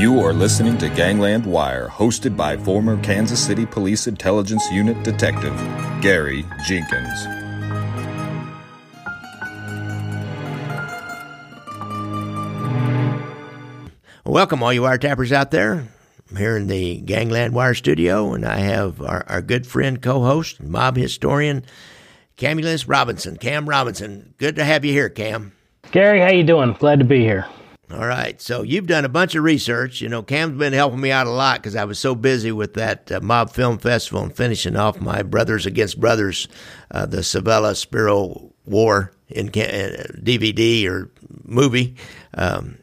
You are listening to Gangland Wire, hosted by former Kansas City Police Intelligence Unit Detective Gary Jenkins. Welcome, all you wiretappers out there. I'm here in the Gangland Wire studio, and I have our, our good friend, co host, mob historian, Camulus Robinson. Cam Robinson. Good to have you here, Cam. Gary, how you doing? Glad to be here. All right. So you've done a bunch of research. You know, Cam's been helping me out a lot because I was so busy with that uh, Mob Film Festival and finishing off my Brothers Against Brothers, uh, the Civella Spero War in uh, DVD or movie. Um,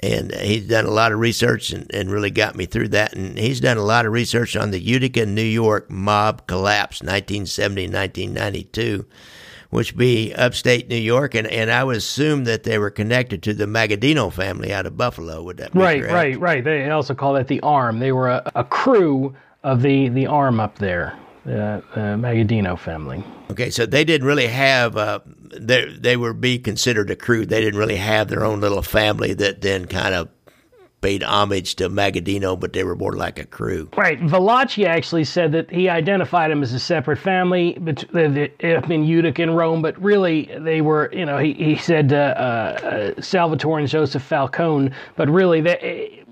and he's done a lot of research and, and really got me through that. And he's done a lot of research on the Utica, New York mob collapse, 1970 1992 which be upstate New York, and, and I would assume that they were connected to the Magaddino family out of Buffalo. Would that be right? Correct? Right, right. They also call that the Arm. They were a, a crew of the the Arm up there, the uh, Magaddino family. Okay, so they didn't really have. Uh, they they were be considered a crew. They didn't really have their own little family that then kind of paid homage to Magaddino, but they were more like a crew. Right. Valachi actually said that he identified them as a separate family in Utica and Rome, but really they were, you know, he, he said uh, uh, Salvatore and Joseph Falcone, but really they,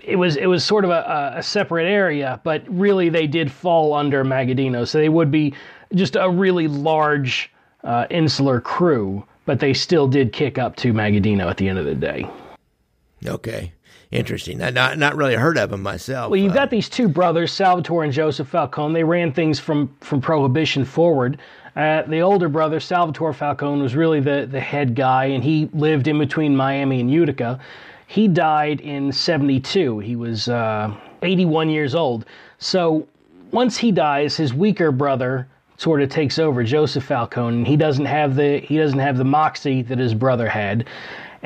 it was it was sort of a, a separate area, but really they did fall under Magaddino, so they would be just a really large uh, insular crew, but they still did kick up to Magaddino at the end of the day. Okay. Interesting. I not not really heard of them myself. Well, you've got uh, these two brothers, Salvatore and Joseph Falcone. They ran things from from Prohibition forward. Uh, the older brother, Salvatore Falcone, was really the the head guy, and he lived in between Miami and Utica. He died in '72. He was uh, 81 years old. So once he dies, his weaker brother sort of takes over, Joseph Falcone. And he doesn't have the he doesn't have the moxie that his brother had.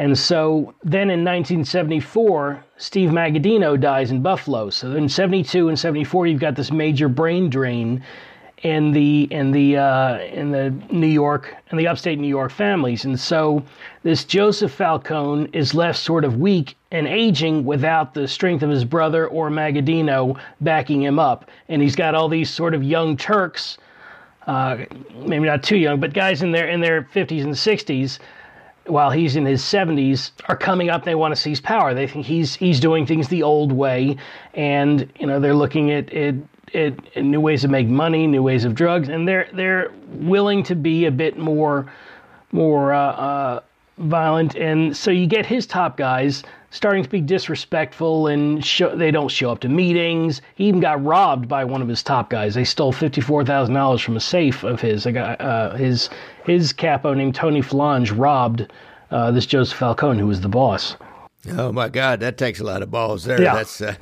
And so then in 1974, Steve Magaddino dies in Buffalo. So in 72 and 74, you've got this major brain drain in the in the uh, in the New York and the upstate New York families. And so this Joseph Falcone is left sort of weak and aging without the strength of his brother or Magaddino backing him up. And he's got all these sort of young Turks, uh, maybe not too young, but guys in their in their 50s and 60s while he's in his 70s are coming up they want to seize power. They think he's he's doing things the old way and you know they're looking at it at, new ways to make money new ways of drugs and they're they're willing to be a bit more more uh, uh, violent. And so you get his top guys starting to be disrespectful and show, they don't show up to meetings he even got robbed by one of his top guys they stole $54000 from a safe of his A uh, his his capo named Tony Falange robbed uh, this Joseph Falcone, who was the boss. Oh my God, that takes a lot of balls there. Yeah. That's, uh,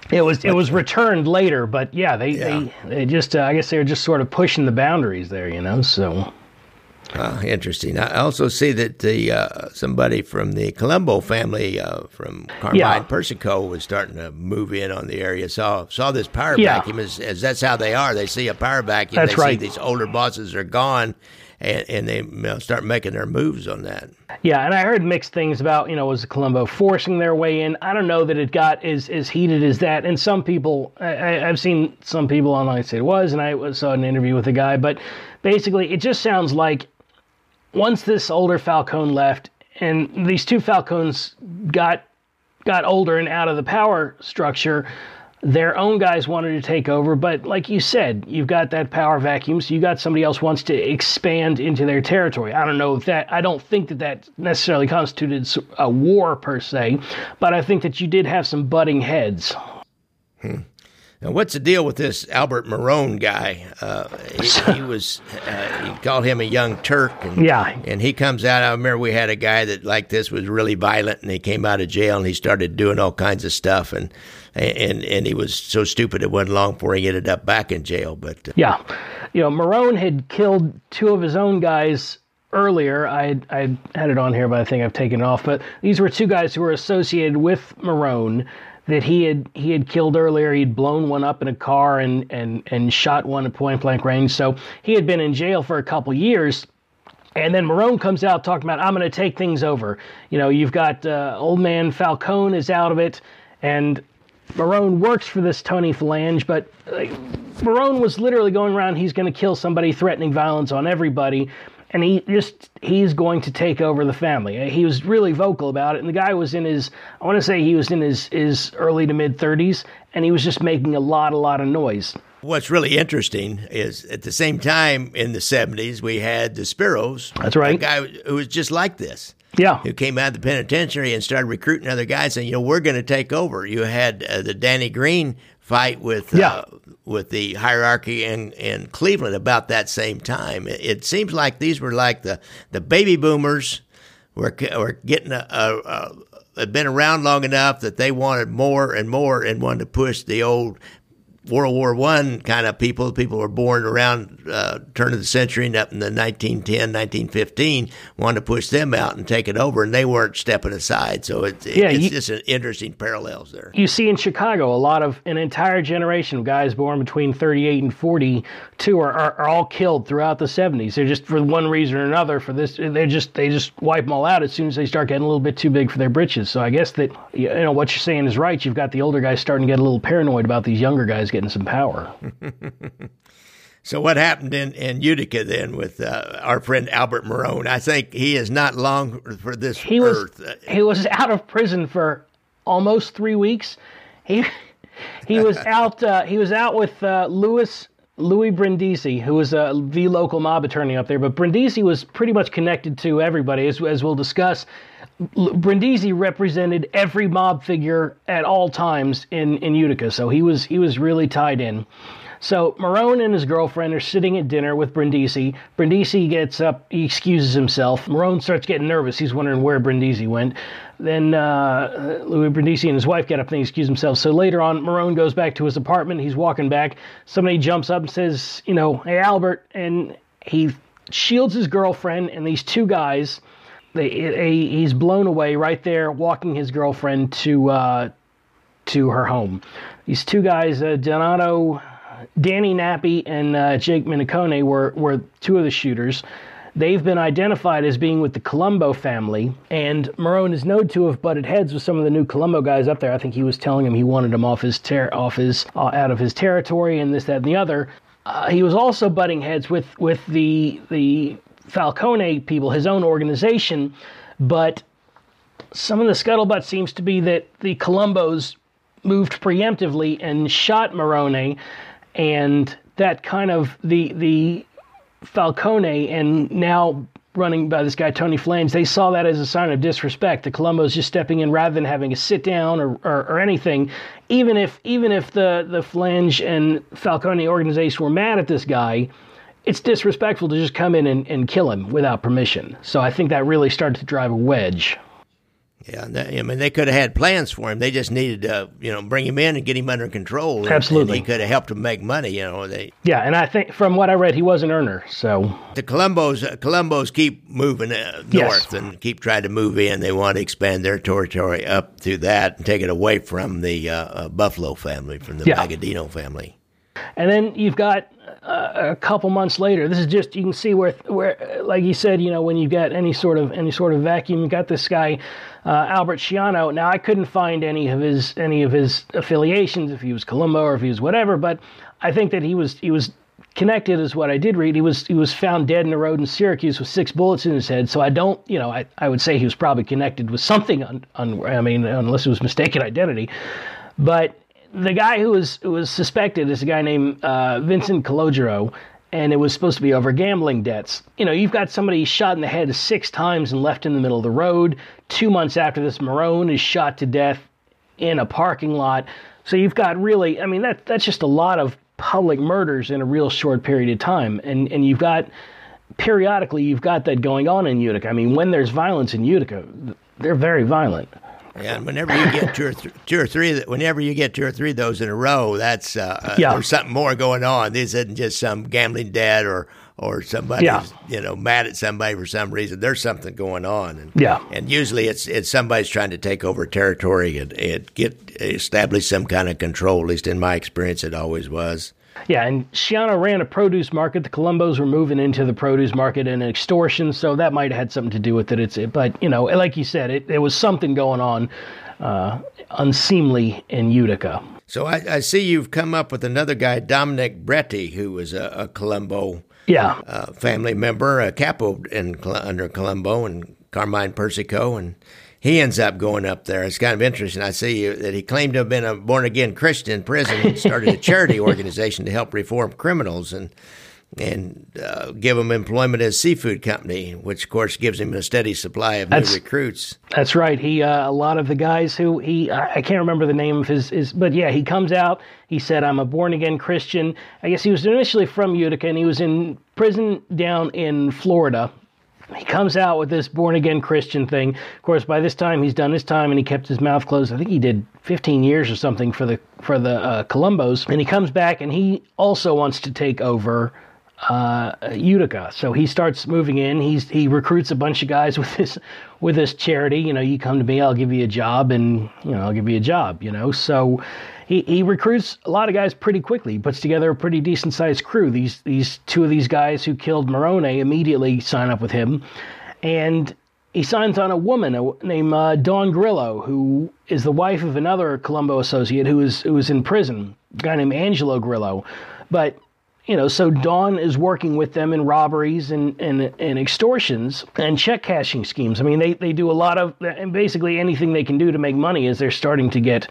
it was it was returned later, but yeah, they yeah. they, they just uh, I guess they were just sort of pushing the boundaries there, you know. So uh, interesting. I also see that the uh, somebody from the Colombo family uh, from Carmine yeah. Persico was starting to move in on the area. Saw saw this power yeah. vacuum as, as that's how they are. They see a power vacuum. That's they right. see these older bosses are gone and, and they you know, start making their moves on that. Yeah, and I heard mixed things about you know was the Colombo forcing their way in. I don't know that it got as as heated as that. And some people, I, have seen some people online say it was, and I saw an interview with a guy, but basically it just sounds like once this older Falcone left, and these two Falcones got got older and out of the power structure their own guys wanted to take over, but like you said, you've got that power vacuum, so you got somebody else wants to expand into their territory. I don't know if that, I don't think that that necessarily constituted a war per se, but I think that you did have some butting heads. Hmm. Now, what's the deal with this Albert Marrone guy? Uh, he, he, was, uh, he called him a young Turk. And, yeah. And he comes out. I remember we had a guy that, like this, was really violent, and he came out of jail and he started doing all kinds of stuff. And and and he was so stupid it wasn't long before he ended up back in jail. But uh, yeah, you know, Marrone had killed two of his own guys earlier. I I had it on here, but I think I've taken it off. But these were two guys who were associated with Marrone that he had he had killed earlier. He'd blown one up in a car and and and shot one at point blank range. So he had been in jail for a couple years. And then Marrone comes out talking about, I'm going to take things over. You know, you've got uh, old man Falcone is out of it, and Marrone works for this Tony Falange, but like, Marrone was literally going around, he's going to kill somebody, threatening violence on everybody. And he just, he's going to take over the family. He was really vocal about it. And the guy was in his, I want to say he was in his, his early to mid 30s, and he was just making a lot, a lot of noise. What's really interesting is at the same time in the 70s, we had the Speros. That's right. A guy who was just like this. Yeah. Who came out of the penitentiary and started recruiting other guys saying, you know, we're going to take over. You had uh, the Danny Greene fight with uh, with the hierarchy in, in Cleveland about that same time. It, it, seems like these were like the, the baby boomers were, were getting a, a, a had been around long enough that they wanted more and more and wanted to push the old World War One kind of people. People were born around uh, turn of the century and up in the 1910, 1915, wanted to push them out and take it over, and they weren't stepping aside. So it's yeah, it's you, just an interesting parallels there. You see in Chicago a lot of an entire generation of guys born between 38 and 42 are, are, are all killed throughout the 70s. They're just for one reason or another. For this, they just they just wipe them all out as soon as they start getting a little bit too big for their britches. So I guess that you know what you're saying is right. You've got the older guys starting to get a little paranoid about these younger guys getting some power. so, what happened in, in Utica then with uh, our friend Albert Marrone? I think he is not long for this he earth. Was, he was out of prison for almost three weeks. He he was out. Uh, he was out with uh, Louis Louis Brindisi, who was uh, the local mob attorney up there. But Brindisi was pretty much connected to everybody, as, as we'll discuss. Brindisi represented every mob figure at all times in, in Utica, so he was he was really tied in. So Marrone and his girlfriend are sitting at dinner with Brindisi. Brindisi gets up, he excuses himself. Marrone starts getting nervous. He's wondering where Brindisi went. Then uh, Louis Brindisi and his wife get up and they excuse themselves. So later on, Marrone goes back to his apartment. He's walking back. Somebody jumps up and says, you know, hey Albert, and he shields his girlfriend and these two guys he's blown away right there, walking his girlfriend to uh, to her home. These two guys, uh, Donato, Danny Nappy, and uh, Jake Minicone, were were two of the shooters. They've been identified as being with the Colombo family, and Marrone is known to have butted heads with some of the new Colombo guys up there. I think he was telling him he wanted them off his ter- off his uh, out of his territory, and this, that, and the other. Uh, he was also butting heads with with the the Falcone people, his own organization, but some of the scuttlebutt seems to be that the Colombos moved preemptively and shot Marrone, and that kind of the the Falcone and now running by this guy Tony Falange, they saw that as a sign of disrespect. The Colombos just stepping in rather than having a sit down or, or, or, anything. Even if even if the the Falange and Falcone organization were mad at this guy, it's disrespectful to just come in and, and kill him without permission. So I think that really started to drive a wedge. Yeah, I mean, they could have had plans for him. They just needed to, you know, bring him in and get him under control. And, Absolutely, and he could have helped him make money. You know, they. Yeah, and I think from what I read, he was an earner. So the Colombos, uh, Colombos keep moving uh, north yes. and keep trying to move in. They want to expand their territory up to that and take it away from the uh, uh Buffalo family, from the yeah. Magaddino family. And then you've got a couple months later. This is just you can see where where like you said, you know, when you've got any sort of any sort of vacuum, you got this guy uh, Albert Schiano. Now I couldn't find any of his any of his affiliations if he was Colombo or if he was whatever, but I think that he was he was connected is what I did read. He was he was found dead in a road in Syracuse with six bullets in his head. So I don't, you know, I, I would say he was probably connected with something on, on I mean, unless it was mistaken identity. But the guy who was who was suspected is a guy named uh, Vincent Calogero, and it was supposed to be over gambling debts. You know, you've got somebody shot in the head six times and left in the middle of the road. Two months after this, Marrone is shot to death in a parking lot. So you've got really, I mean, that that's just a lot of public murders in a real short period of time, and and you've got periodically you've got that going on in Utica. I mean, when there's violence in Utica, they're very violent. Yeah, and whenever you get two or th- two or three, whenever you get two or three of those in a row, that's uh, uh, yeah. there's something more going on. This isn't just some gambling debt or or somebody yeah. you know mad at somebody for some reason. There's something going on, and yeah, and usually it's it's somebody's trying to take over territory and, and get establish some kind of control. At least in my experience, it always was. Yeah, and Schiano ran a produce market. The Colombos were moving into the produce market and extortion, so that might have had something to do with it. It's, but you know, like you said, it there was something going on uh, unseemly in Utica. So I, I, see you've come up with another guy, Dominic Bretti, who was a, a Colombo yeah. Uh, family member, a capo in under Colombo and Carmine Persico, and he ends up going up there. It's kind of interesting. I see that he claimed to have been a born again Christian in prison and started a charity organization to help reform criminals and and uh, give them employment as seafood company, which of course gives him a steady supply of that's, new recruits. That's right. He uh, a lot of the guys who he I can't remember the name of his, his but yeah, he comes out. He said, "I'm a born again Christian." I guess he was initially from Utica and he was in prison down in Florida he comes out with this born again Christian thing. Of course, by this time he's done his time and he kept his mouth closed. I think he did 15 years or something for the for the uh, Colombos, and he comes back and he also wants to take over uh, Utica. So he starts moving in. He's he recruits a bunch of guys with this with this charity. You know, you come to me, I'll give you a job, and you know, I'll give you a job. You know, so he, he recruits a lot of guys pretty quickly. He puts together a pretty decent sized crew. These these two of these guys who killed Marrone immediately sign up with him, and he signs on a woman named uh, Dawn Grillo, who is the wife of another Colombo associate who is who is in prison, a guy named Angelo Grillo. But you know, so Dawn is working with them in robberies and, and, and extortions and check cashing schemes. I mean, they, they do a lot of, and basically anything they can do to make money as they're starting to get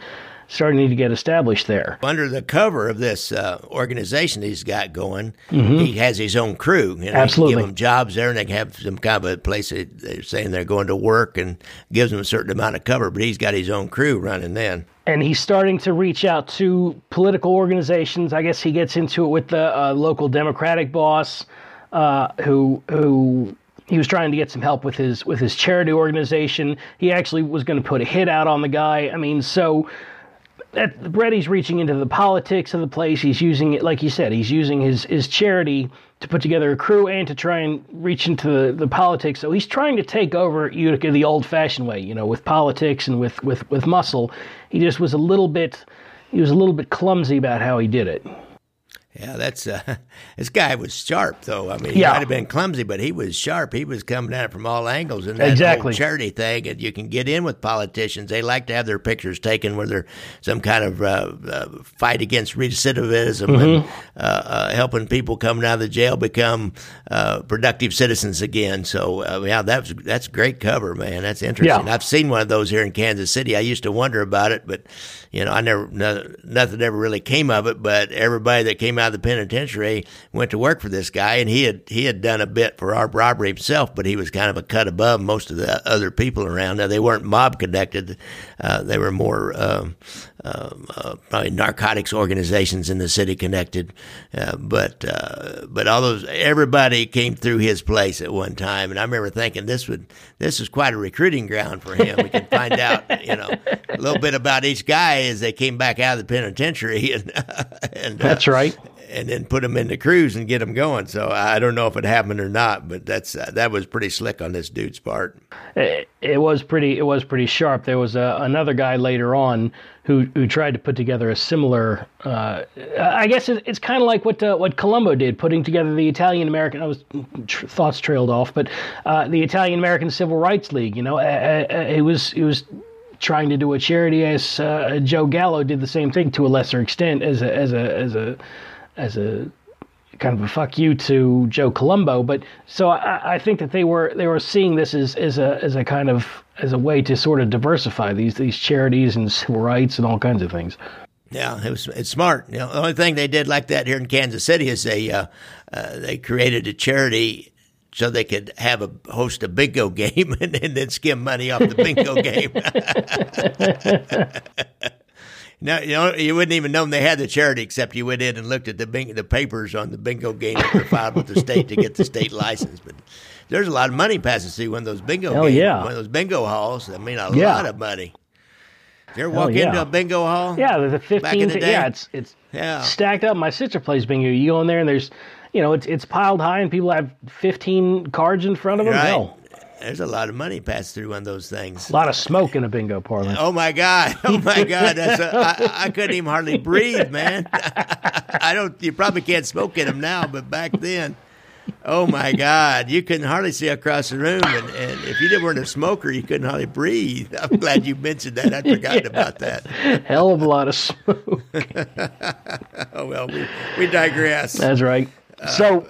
starting to get established there. Under the cover of this uh, organization he's got going, mm-hmm. he has his own crew. You know, Absolutely. give them jobs there, and they can have some kind of a place that they're saying they're going to work and gives them a certain amount of cover. But he's got his own crew running then. And he's starting to reach out to political organizations. I guess he gets into it with the uh, local Democratic boss, uh, who who he was trying to get some help with his with his charity organization. He actually was going to put a hit out on the guy. I mean, so that reaching into the politics of the place. He's using it, like you said, he's using his his charity to put together a crew and to try and reach into the, the politics. So he's trying to take over Utica the old-fashioned way, you know, with politics and with with with muscle. He just was a little bit he was a little bit clumsy about how he did it. Yeah, that's uh, this guy was sharp though. I mean, he yeah. might have been clumsy, but he was sharp. He was coming at it from all angles, and that exactly. whole charity thing. And you can get in with politicians; they like to have their pictures taken where they're some kind of uh, uh, fight against recidivism mm-hmm. and uh, uh, helping people coming out of the jail become uh, productive citizens again. So, yeah, that's that's great cover, man. That's interesting. Yeah. I've seen one of those here in Kansas City. I used to wonder about it, but you know, I never, no, nothing ever really came of it, but everybody that came out of the penitentiary went to work for this guy and he had, he had done a bit for our robbery himself, but he was kind of a cut above most of the other people around. Now, they weren't mob connected. Uh, they were more, um, um, uh, probably narcotics organizations in the city connected. Uh, but, uh, but all those, everybody came through his place at one time. And I remember thinking this would, this is quite a recruiting ground for him. We can find out, you know, a little bit about each guy as they came back out of the penitentiary, and, and uh, that's right. And then put them in the crews and get them going. So I don't know if it happened or not, but that's uh, that was pretty slick on this dude's part. It, it was pretty. It was pretty sharp. There was a, uh, another guy later on who who tried to put together a similar. Uh, I guess it, it's kind of like what uh, what Colombo did, putting together the Italian American. I was tr- thoughts trailed off, but uh, the Italian American Civil Rights League. You know, it was it was trying to do a charity as uh, Joe Gallo did the same thing to a lesser extent as a as a as a as a kind of a fuck you to Joe Colombo. But so I, I think that they were they were seeing this as, as a as a kind of as a way to sort of diversify these these charities and civil rights and all kinds of things. Yeah, it was it's smart. You know, the only thing they did like that here in Kansas City is they uh, uh, they created a charity so they could have a host a bingo game and, and then skim money off the bingo game. no, you know, you wouldn't even know they had the charity except you went in and looked at the bing, the papers on the bingo game that were filed with the state to get the state license. But there's a lot of money passing through one of those bingo Hell games, yeah. one of those bingo halls. I mean, a yeah. lot of money. Did you ever walk yeah. into a bingo hall? Yeah, there's a 15. Back in the day? Yeah, it's it's Yeah. stacked up. My sister plays bingo. You go in there and there's, you know, it's it's piled high and people have 15 cards in front of them. Right. Hell, There's a lot of money passed through on those things. A lot of smoke in a bingo parlor. Oh my god! Oh my god! That's a, I, I couldn't even hardly breathe, man. I don't. You probably can't smoke in them now, but back then, oh my god, you couldn't hardly see across the room, and, and if you weren't a smoker, you couldn't hardly breathe. I'm glad you mentioned that. I'd forgotten yeah. about that. Hell of a lot of smoke. oh well, we we digress. That's right. So. Uh,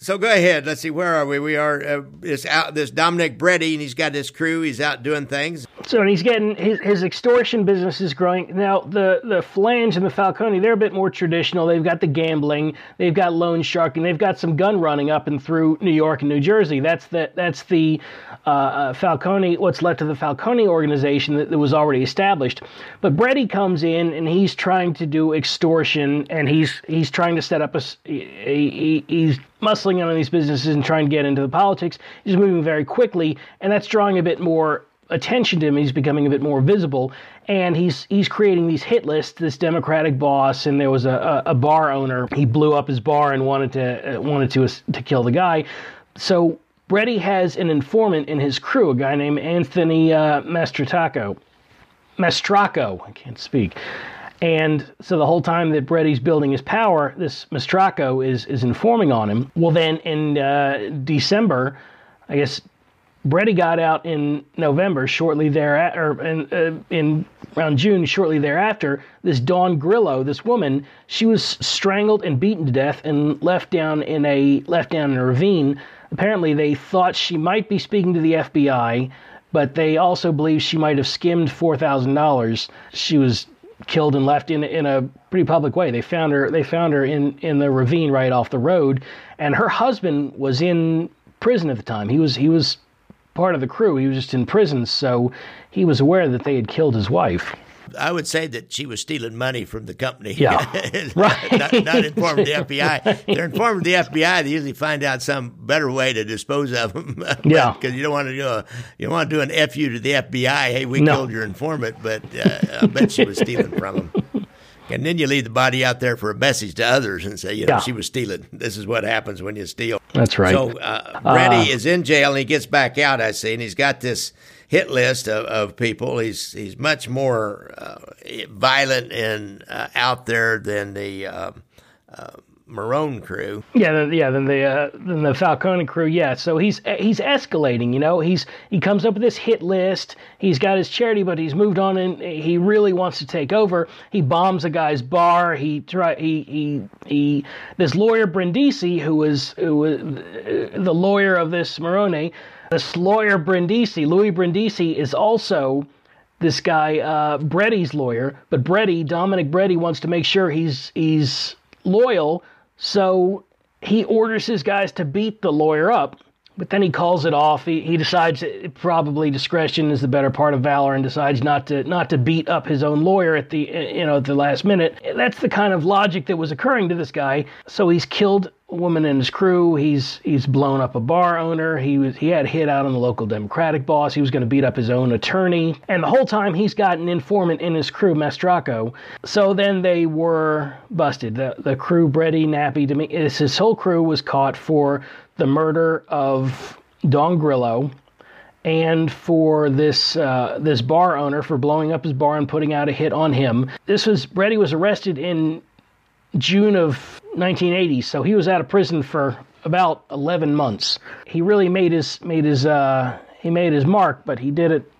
so go ahead. Let's see. Where are we? We are uh, this out this Dominic Bretti, and he's got this crew. He's out doing things. So and he's getting his, his extortion business is growing. Now the the Falange and the Falcone, they're a bit more traditional. They've got the gambling, they've got loan sharking, they've got some gun running up and through New York and New Jersey. That's the that's the uh, uh, Falcone. What's left of the Falcone organization that, that was already established. But Bretti comes in and he's trying to do extortion, and he's he's trying to set up a, a he's muscling in on these businesses and trying to get into the politics. He's moving very quickly, and that's drawing a bit more attention to him. He's becoming a bit more visible, and he's he's creating these hit lists. This Democratic boss, and there was a, a, a bar owner. He blew up his bar and wanted to uh, wanted to to kill the guy. So Bretti has an informant in his crew, a guy named Anthony uh, Mastrataco. Mastraco, I can't speak. And so the whole time that Bretti's building his power, this Mastraco is is informing on him. Well, then in uh, December, I guess Bretti got out in November, shortly thereafter, or in, uh, in around June, shortly thereafter. This Dawn Grillo, this woman, she was strangled and beaten to death and left down in a left down in a ravine. Apparently, they thought she might be speaking to the FBI, but they also believe she might have skimmed four thousand dollars. She was killed and left in in a pretty public way. They found her they found her in in the ravine right off the road, and her husband was in prison at the time. He was he was part of the crew. He was just in prison, so he was aware that they had killed his wife. I would say that she was stealing money from the company. Yeah, right. not, not informed the FBI. They're informed the FBI. They usually find out some better way to dispose of them. yeah, because you don't want to do a you don't want to do an fu to the FBI. Hey, we no. killed your informant, but uh, I bet she was stealing from them. And then you leave the body out there for a message to others and say, you know, yeah. she was stealing. This is what happens when you steal. That's right. So uh, uh, is in jail and he gets back out, I see, and he's got this hit list of, of people. He's he's much more uh, violent and uh, out there than the um, uh, Marrone crew. Yeah, yeah, than the uh, than the Falcone crew. Yeah, so he's he's escalating. You know, he's he comes up with this hit list. He's got his charity, but he's moved on and he really wants to take over. He bombs a guy's bar. He try he he he. This lawyer Brindisi, who was who was uh, the lawyer of this Marrone this lawyer Brindisi, Louis Brindisi, is also this guy uh, Bretti's lawyer, but Bretti, Dominic Bretti, wants to make sure he's he's loyal, so he orders his guys to beat the lawyer up. But then he calls it off. He, he decides probably discretion is the better part of valor, and decides not to not to beat up his own lawyer at the you know at the last minute. That's the kind of logic that was occurring to this guy. So he's killed woman and his crew. He's he's blown up a bar owner. He was he had hit out on the local Democratic boss. He was going to beat up his own attorney, and the whole time he's got an informant in his crew, Mastraco. So then they were busted. The the crew, Bretti, Nappy, Dominguez, his whole crew was caught for the murder of Dawn Grillo. And for this uh, this bar owner for blowing up his bar and putting out a hit on him, this was Bretti was arrested in June of 1980. So he was out of prison for about 11 months. He really made his made his uh, he made his mark, but he did it.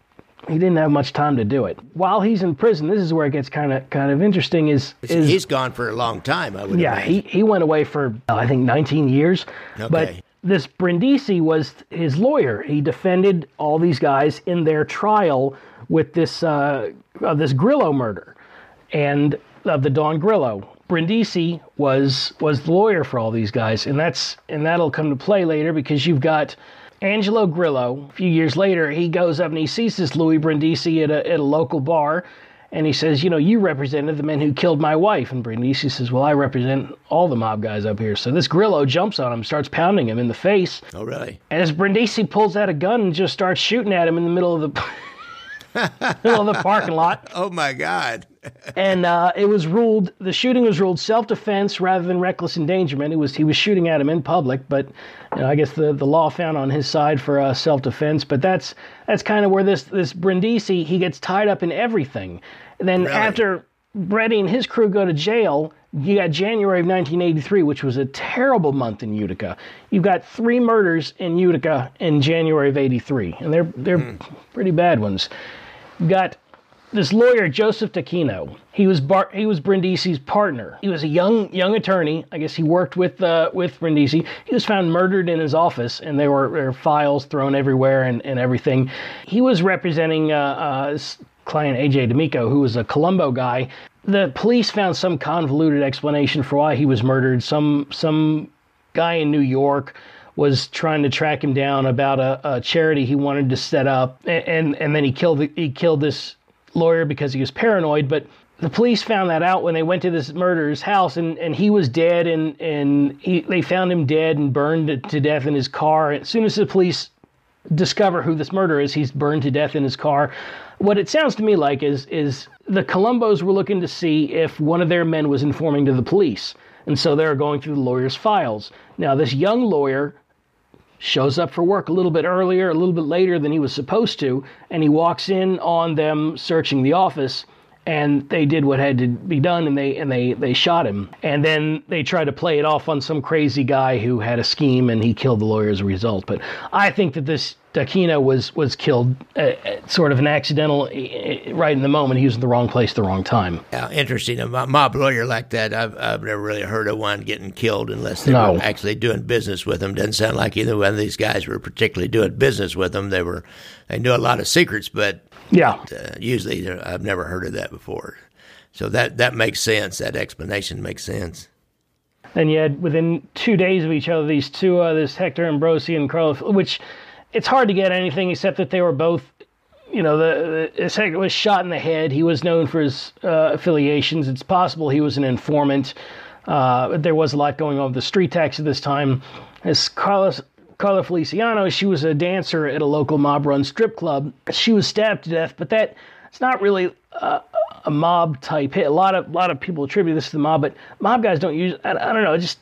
He didn't have much time to do it. While he's in prison, this is where it gets kind of kind of interesting. Is, is he's gone for a long time? I would. Yeah, imagine. he he went away for I think 19 years. Okay. But this Brindisi was his lawyer. He defended all these guys in their trial with this uh, this Grillo murder, and of the Dawn Grillo. Brindisi was was the lawyer for all these guys, and that's and that'll come to play later because you've got Angelo Grillo. A few years later, he goes up and he sees this Louis Brindisi at a at a local bar, and he says, "You know, you represented the men who killed my wife." And Brindisi says, "Well, I represent all the mob guys up here." So this Grillo jumps on him, starts pounding him in the face. Oh, really? And as Brindisi pulls out a gun and just starts shooting at him in the middle of the of the parking lot. Oh my God! and uh, it was ruled the shooting was ruled self-defense rather than reckless endangerment. It was he was shooting at him in public, but you know, I guess the, the law found on his side for uh, self-defense. But that's that's kind of where this this Brindisi he gets tied up in everything. And then Really? after Brady and his crew go to jail, you got January of 1983, which was a terrible month in Utica. You've got three murders in Utica in January of '83, and they're they're pretty bad ones. Got this lawyer Joseph Taquino. He was Bar- he was Brindisi's partner. He was a young young attorney. I guess he worked with uh, with Brindisi. He was found murdered in his office, and there were, there were files thrown everywhere and, and everything. He was representing uh, uh, his client AJ D'Amico, who was a Colombo guy. The police found some convoluted explanation for why he was murdered. Some some guy in New York was trying to track him down about a, a charity he wanted to set up, and and, and then he killed he killed this lawyer because he was paranoid. But the police found that out when they went to this murderer's house, and, and he was dead, and and he, they found him dead and burned to, death in his car. As soon as the police discover who this murderer is, he's burned to death in his car. What it sounds to me like is is the Colombos were looking to see if one of their men was informing to the police, and so they're going through the lawyer's files. Now, this young lawyer shows up for work a little bit earlier, a little bit later than he was supposed to, and he walks in on them searching the office. And they did what had to be done, and they and they they shot him. And then they tried to play it off on some crazy guy who had a scheme, and he killed the lawyer as a result. But I think that this Daquino was was killed, uh, uh, sort of an accidental, uh, right in the moment. He was in the wrong place, at the wrong time. Yeah, interesting. A mob lawyer like that, I've, I've never really heard of one getting killed unless they No. were actually doing business with them. Doesn't sound like either one of these guys were particularly doing business with them. They were, they knew a lot of secrets, but Yeah, uh, usually I've never heard of that before. So that that makes sense. That explanation makes sense. and yet, within two days of each other these two, uh, this Hector Ambrosi and Carlos, which it's hard to get anything except that they were both, you know, the, the Hector was shot in the head. He was known for his uh, affiliations. It's possible he was an informant. Uh, there was a lot going on with the street tax at this time. As Carlos. Carla Feliciano, she was a dancer at a local mob-run strip club. She was stabbed to death, but that it's not really uh, a mob type hit. A lot of lot of people attribute this to the mob, but mob guys don't use. I, I don't know. Just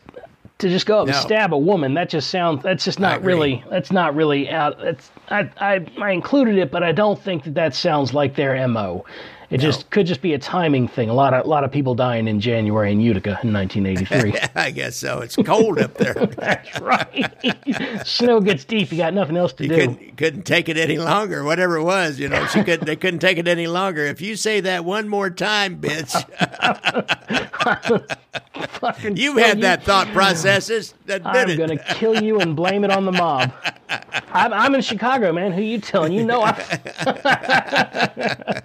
to just go up and stab a woman. That just sounds. That's just not really. That's not really out. That's I, I I included it, but I don't think that that sounds like their mo. It just could just be a timing thing. A lot of a lot of people dying in January in Utica in 1983. I guess so. It's cold up there. That's right. Snow gets deep. You got nothing else to You do. couldn't, couldn't take it any longer, whatever it was. You know, she couldn't. They couldn't take it any longer. If you say that one more time, bitch, Fucking you've had you. that thought processes. Admit I'm it. gonna kill you and blame it on the mob. I'm, I'm in Chicago, man. Who you telling? You know I.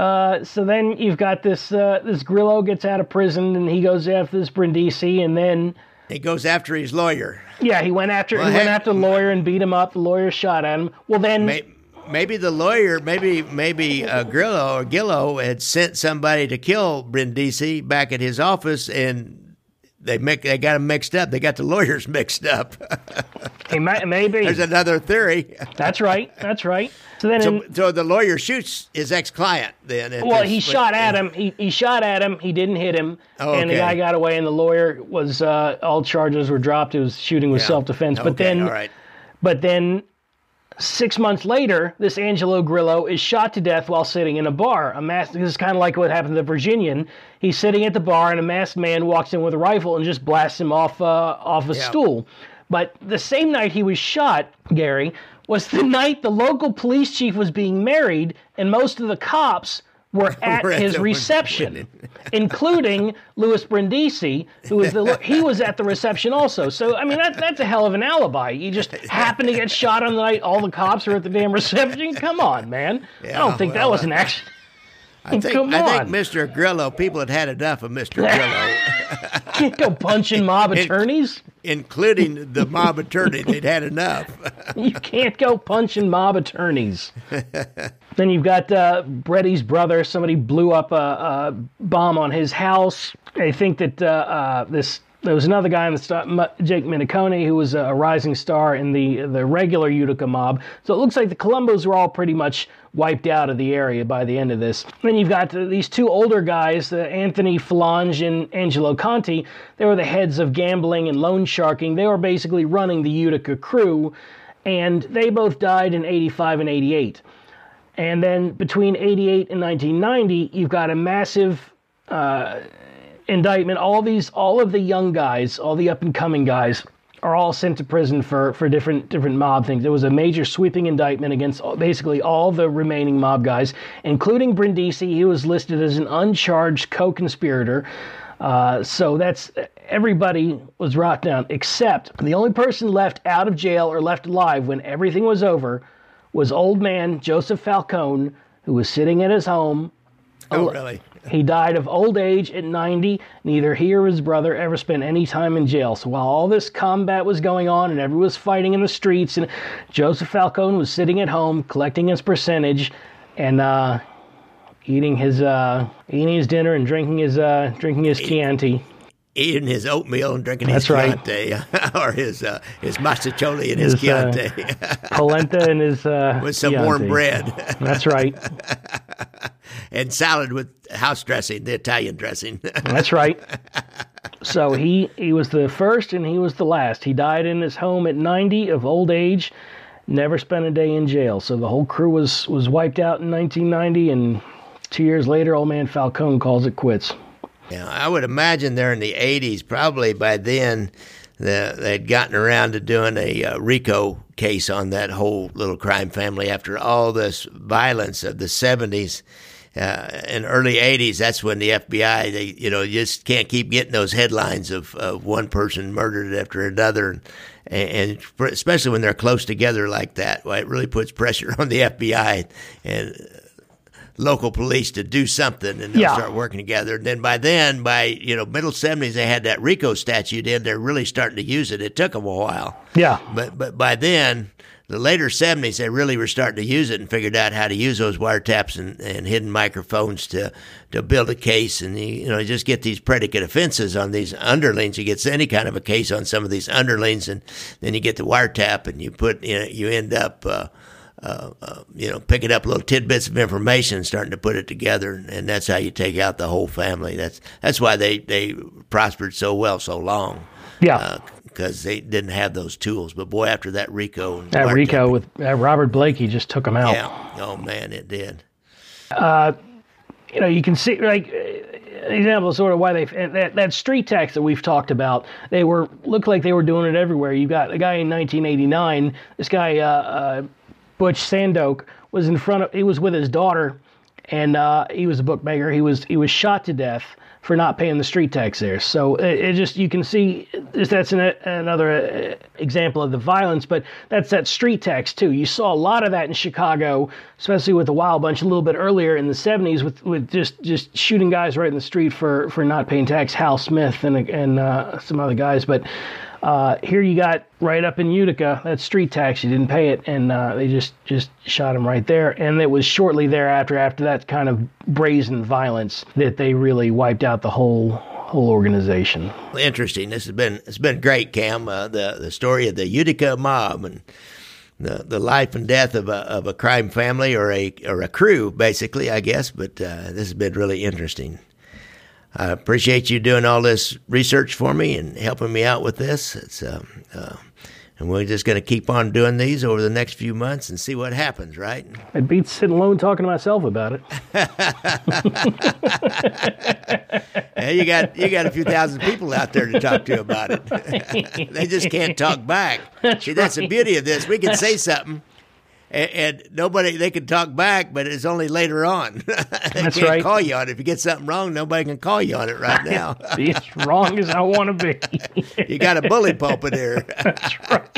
uh, so then you've got this uh, this Grillo gets out of prison and he goes after this Brindisi and then He goes after his lawyer. yeah he went after Well, he went after the lawyer and beat him up. The lawyer shot at him. Well then May- Maybe the lawyer, maybe maybe uh, Grillo or Gillo had sent somebody to kill Brindisi back at his office, and they make they got him mixed up. They got the lawyers mixed up. he might, maybe There's another theory. that's right. That's right. So then So, in, so the lawyer shoots his ex-client. Then Well, he shot at him. He, he shot at him. He didn't hit him, Oh, okay. and the guy got away. And the lawyer was uh, all charges were dropped. It was shooting with Yeah. self-defense. But Okay, then, all right. but then, six months later, this Angelo Grillo is shot to death while sitting in a bar. A masked. This is kind of like what happened to the Virginian. He's sitting at the bar, and a masked man walks in with a rifle and just blasts him off uh, off a Yeah. stool. But the same night he was shot, Gary, was the night the local police chief was being married, and most of the cops were at Were at his the reception, including Louis Brindisi, who was the he was at the reception also. So I mean that that's a hell of an alibi. You just happen to get shot on the night all the cops are at the damn reception. Come on, man. I don't think that was an action. I think Come I think. Mr. Grillo, people had had enough of Mr. Grillo, Can't go punching mob attorneys. including the mob attorney. They'd had enough. You can't go punching mob attorneys. then you've got uh, Bretti's brother. Somebody blew up a, a bomb on his house. I think that uh, uh, this there was another guy in the star, Jake Minicone, who was a rising star in the the regular Utica mob. So it looks like the Colombos were all pretty much wiped out of the area by the end of this. Then you've got these two older guys, uh, Anthony Falange and Angelo Conti. They were the heads of gambling and loan sharking. They were basically running the Utica crew, and they both died in 85 and 88. And then between 88 and 1990, you've got a massive uh, indictment. All these, all of the young guys, all the up and coming guys, are all sent to prison for, for different different mob things. There was a major sweeping indictment against basically all the remaining mob guys, including Brindisi. He was listed as an uncharged co-conspirator. Uh, so that's everybody was brought down, except the only person left out of jail or left alive when everything was over was old man Joseph Falcone, who was sitting at his home. Oh, really? He died of old age at 90. Neither he or his brother ever spent any time in jail. So while all this combat was going on and everyone was fighting in the streets, and Joseph Falcone was sitting at home collecting his percentage and uh, eating his uh, eating his dinner and drinking his uh, drinking his Chianti eating his oatmeal and drinking That's his right. Chianti or his uh, his mostaccioli and his, His, uh, Chianti polenta and his uh, with some warm bread That's right. and salad with house dressing, the Italian dressing. That's right. So he he was the first and he was the last. He died in his home at 90 of old age. Never spent a day in jail. So the whole crew was was wiped out in 1990, and two years later, old man Falcone calls it quits. Yeah, I would imagine they're in the 80s. Probably by then, the, they'd gotten around to doing a uh, RICO case on that whole little crime family after all this violence of the 70s. Uh, in early 80s, that's when the FBI, they, you know, just can't keep getting those headlines of, of one person murdered after another. And, and especially when they're close together like that, well, it really puts pressure on the FBI and local police to do something and they'll Yeah. start working together. And then by then, by you know middle seventies, they had that RICO statute in. They're really starting to use it. It took them a while, Yeah. but but by then, the later seventies, they really were starting to use it and figured out how to use those wiretaps and, and hidden microphones to to build a case and you know just get these predicate offenses on these underlings. You get any kind of a case on some of these underlings, and then you get the wiretap and you put you know you end up. Uh, uh, uh, you know, picking up little tidbits of information, starting to put it together, and, and that's how you take out the whole family. That's that's why they they prospered so well so long. Yeah. because they didn't have those tools. But boy, after that Rico, and That Rico with uh, Robert Blakey just took him out. yeah, oh man, it did. you know, you can see like uh, an example of sort of why they that that street tax that we've talked about. They were looked like they were doing it everywhere. You got a guy in 1989. This guy uh, uh, Butch Sandoke was in front of. He was with his daughter, and uh, he was a bookmaker. He was he was shot to death for not paying the street tax there. So it, it just you can see that's an, another uh, example of the violence, but that's that street tax too. You saw a lot of that in Chicago, especially with the Wild Bunch a little bit earlier in the 70s with, with just just shooting guys right in the street for, for not paying tax. Hal Smith and and uh, some other guys, but. Uh, here you got right up in Utica that street tax you didn't pay it and uh, they just just shot him right there and it was shortly thereafter after that kind of brazen violence that they really wiped out the whole whole organization. Interesting. This has been it's been great, Cam. Uh, the the story of the Utica mob and the the life and death of a of a crime family or a or a crew, basically, I guess. But uh, this has been really interesting. I appreciate you doing all this research for me and helping me out with this. It's uh, uh, and we're just going to keep on doing these over the next few months and see what happens, right? It beats sitting alone talking to myself about it. And you got you got a few thousand people out there to talk to about it. they just can't talk back. See, that's the beauty of this. We can say something, and, and nobody they can talk back, but it's only later on. they That's can't right. call you on it. If you get something wrong, nobody can call you on it right now. Be as wrong as I want to be. you got a bully pulpit here. That's right.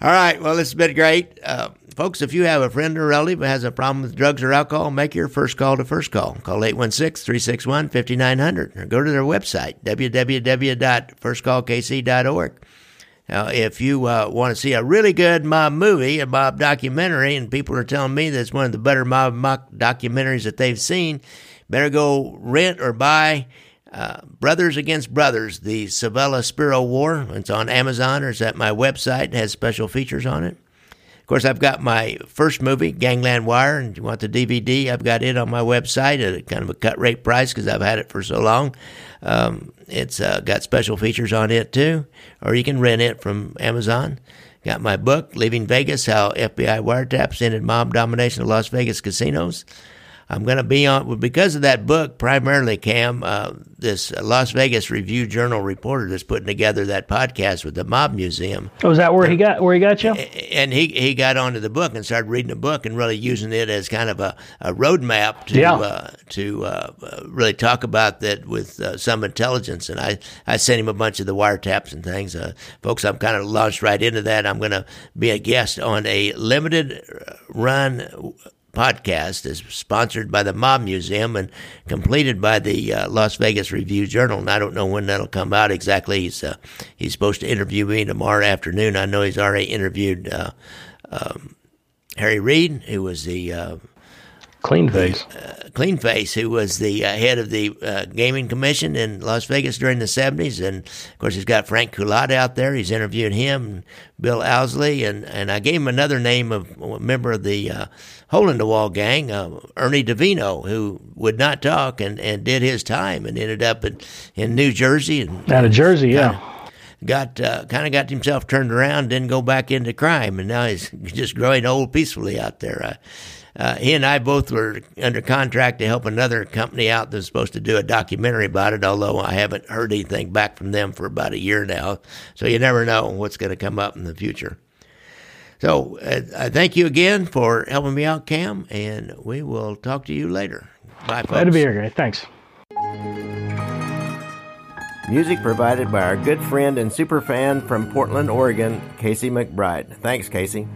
All right. Well, this has been great. Uh, folks, if you have a friend or relative who has a problem with drugs or alcohol, make your first call to First Call. Call 816-361-5900 or go to their website, www.firstcallkc.org. Now, if you uh, want to see a really good mob movie, a mob documentary, and people are telling me that it's one of the better mob documentaries that they've seen, better go rent or buy uh, Brothers Against Brothers, the Civella Spero War. It's on Amazon or it's at my website. It has special features on it. Of course, I've got my first movie, Gangland Wire, and you want the DVD, I've got it on my website at a kind of a cut rate price because I've had it for so long. Um, it's uh, got special features on it too, or you can rent it from Amazon. Got my book, Leaving Vegas How FBI Wiretaps Ended Mob Domination of Las Vegas Casinos. I'm going to be on because of that book primarily, Cam. Uh, this Las Vegas Review Journal reporter that's putting together that podcast with the Mob Museum. Oh, is that where he got where he got you? And he he got onto the book and started reading the book and really using it as kind of a, a roadmap to yeah. uh, to uh, really talk about that with uh, some intelligence. And I I sent him a bunch of the wiretaps and things, uh, folks. I'm kind of launched right into that. I'm going to be a guest on a limited run podcast is sponsored by the Mob Museum and completed by the uh, Las Vegas Review Journal. And I don't know when that'll come out exactly. He's uh, he's supposed to interview me tomorrow afternoon. I know he's already interviewed uh, um, Harry Reid, who was the uh, Clean face. Uh, Clean face, who was the uh, head of the uh, gaming commission in Las Vegas during the 70s. And of course, he's got Frank Cullotta out there. He's interviewing him, and Bill Owsley. And, and I gave him another name of a member of the uh, Hole in the Wall gang, uh, Ernie Davino, who would not talk and, and did his time and ended up in, in New Jersey. And, Out of Jersey, yeah. Got uh, kind of got himself turned around, didn't go back into crime, and now he's just growing old peacefully out there uh, he and I both were under contract to help another company out that's supposed to do a documentary about it, although I haven't heard anything back from them for about a year now. So you never know what's going to come up in the future. So uh, I thank you again for helping me out, Cam, and we will talk to you later. Bye, folks. Glad to be here, guy. Thanks. Music provided by our good friend and super fan from Portland, Oregon, Casey McBride. Thanks, Casey.